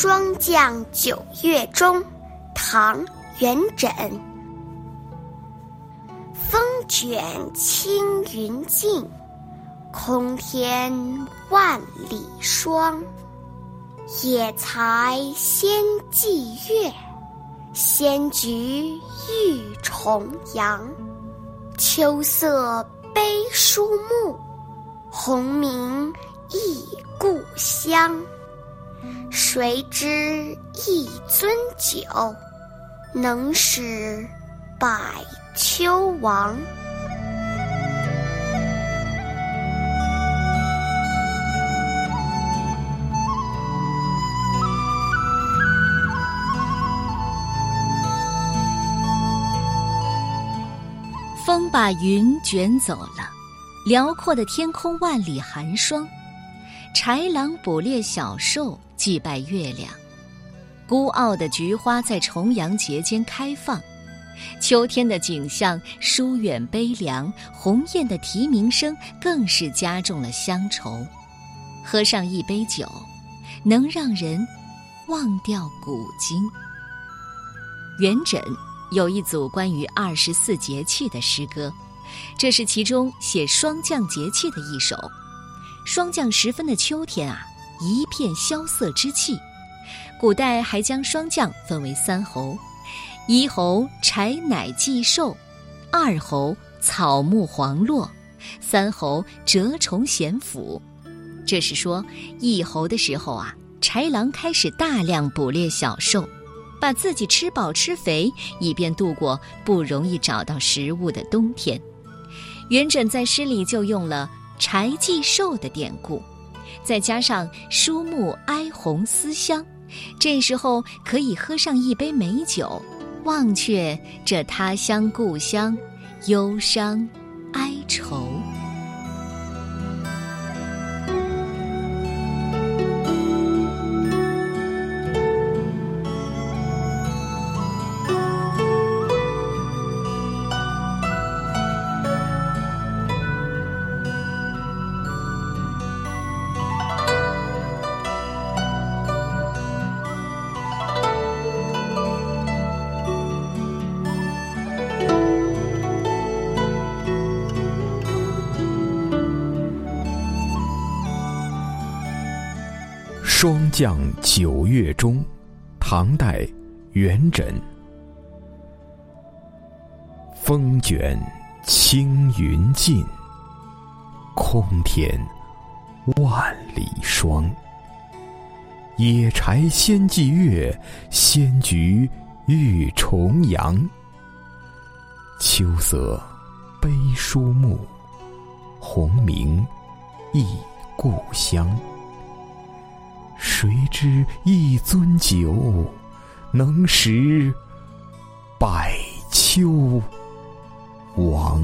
霜降九月中，唐·元稹。风卷青云尽，空天万里霜。野采先祭月，仙菊欲重阳。秋色悲书目，鸿鸣忆故乡。谁知一樽酒，能使百秋亡。风把云卷走了，辽阔的天空万里寒霜。豺狼捕猎小兽，祭拜月亮。孤傲的菊花在重阳节间开放。秋天的景象疏远悲凉，鸿雁的啼鸣声更是加重了乡愁。喝上一杯酒，能让人忘掉古今。元稹有一组关于二十四节气的诗歌，这是其中写霜降节气的一首。霜降时分的秋天啊，一片萧瑟之气。古代还将霜降分为三候：一候柴乃祭寿，二候草木黄落，三候蛰虫咸腐。这是说一候的时候啊，豺狼开始大量捕猎小兽，把自己吃饱吃肥，以便度过不容易找到食物的冬天。元稹在诗里就用了。柴继寿的典故，再加上书目哀鸿思乡，这时候可以喝上一杯美酒，忘却这他乡故乡，忧伤哀愁。霜降九月中，唐代，元稹。风卷青云尽，空天万里霜。野柴先祭月，仙菊欲重阳。秋色悲书目，鸿鸣忆故乡。谁知一樽酒，能使百秋亡。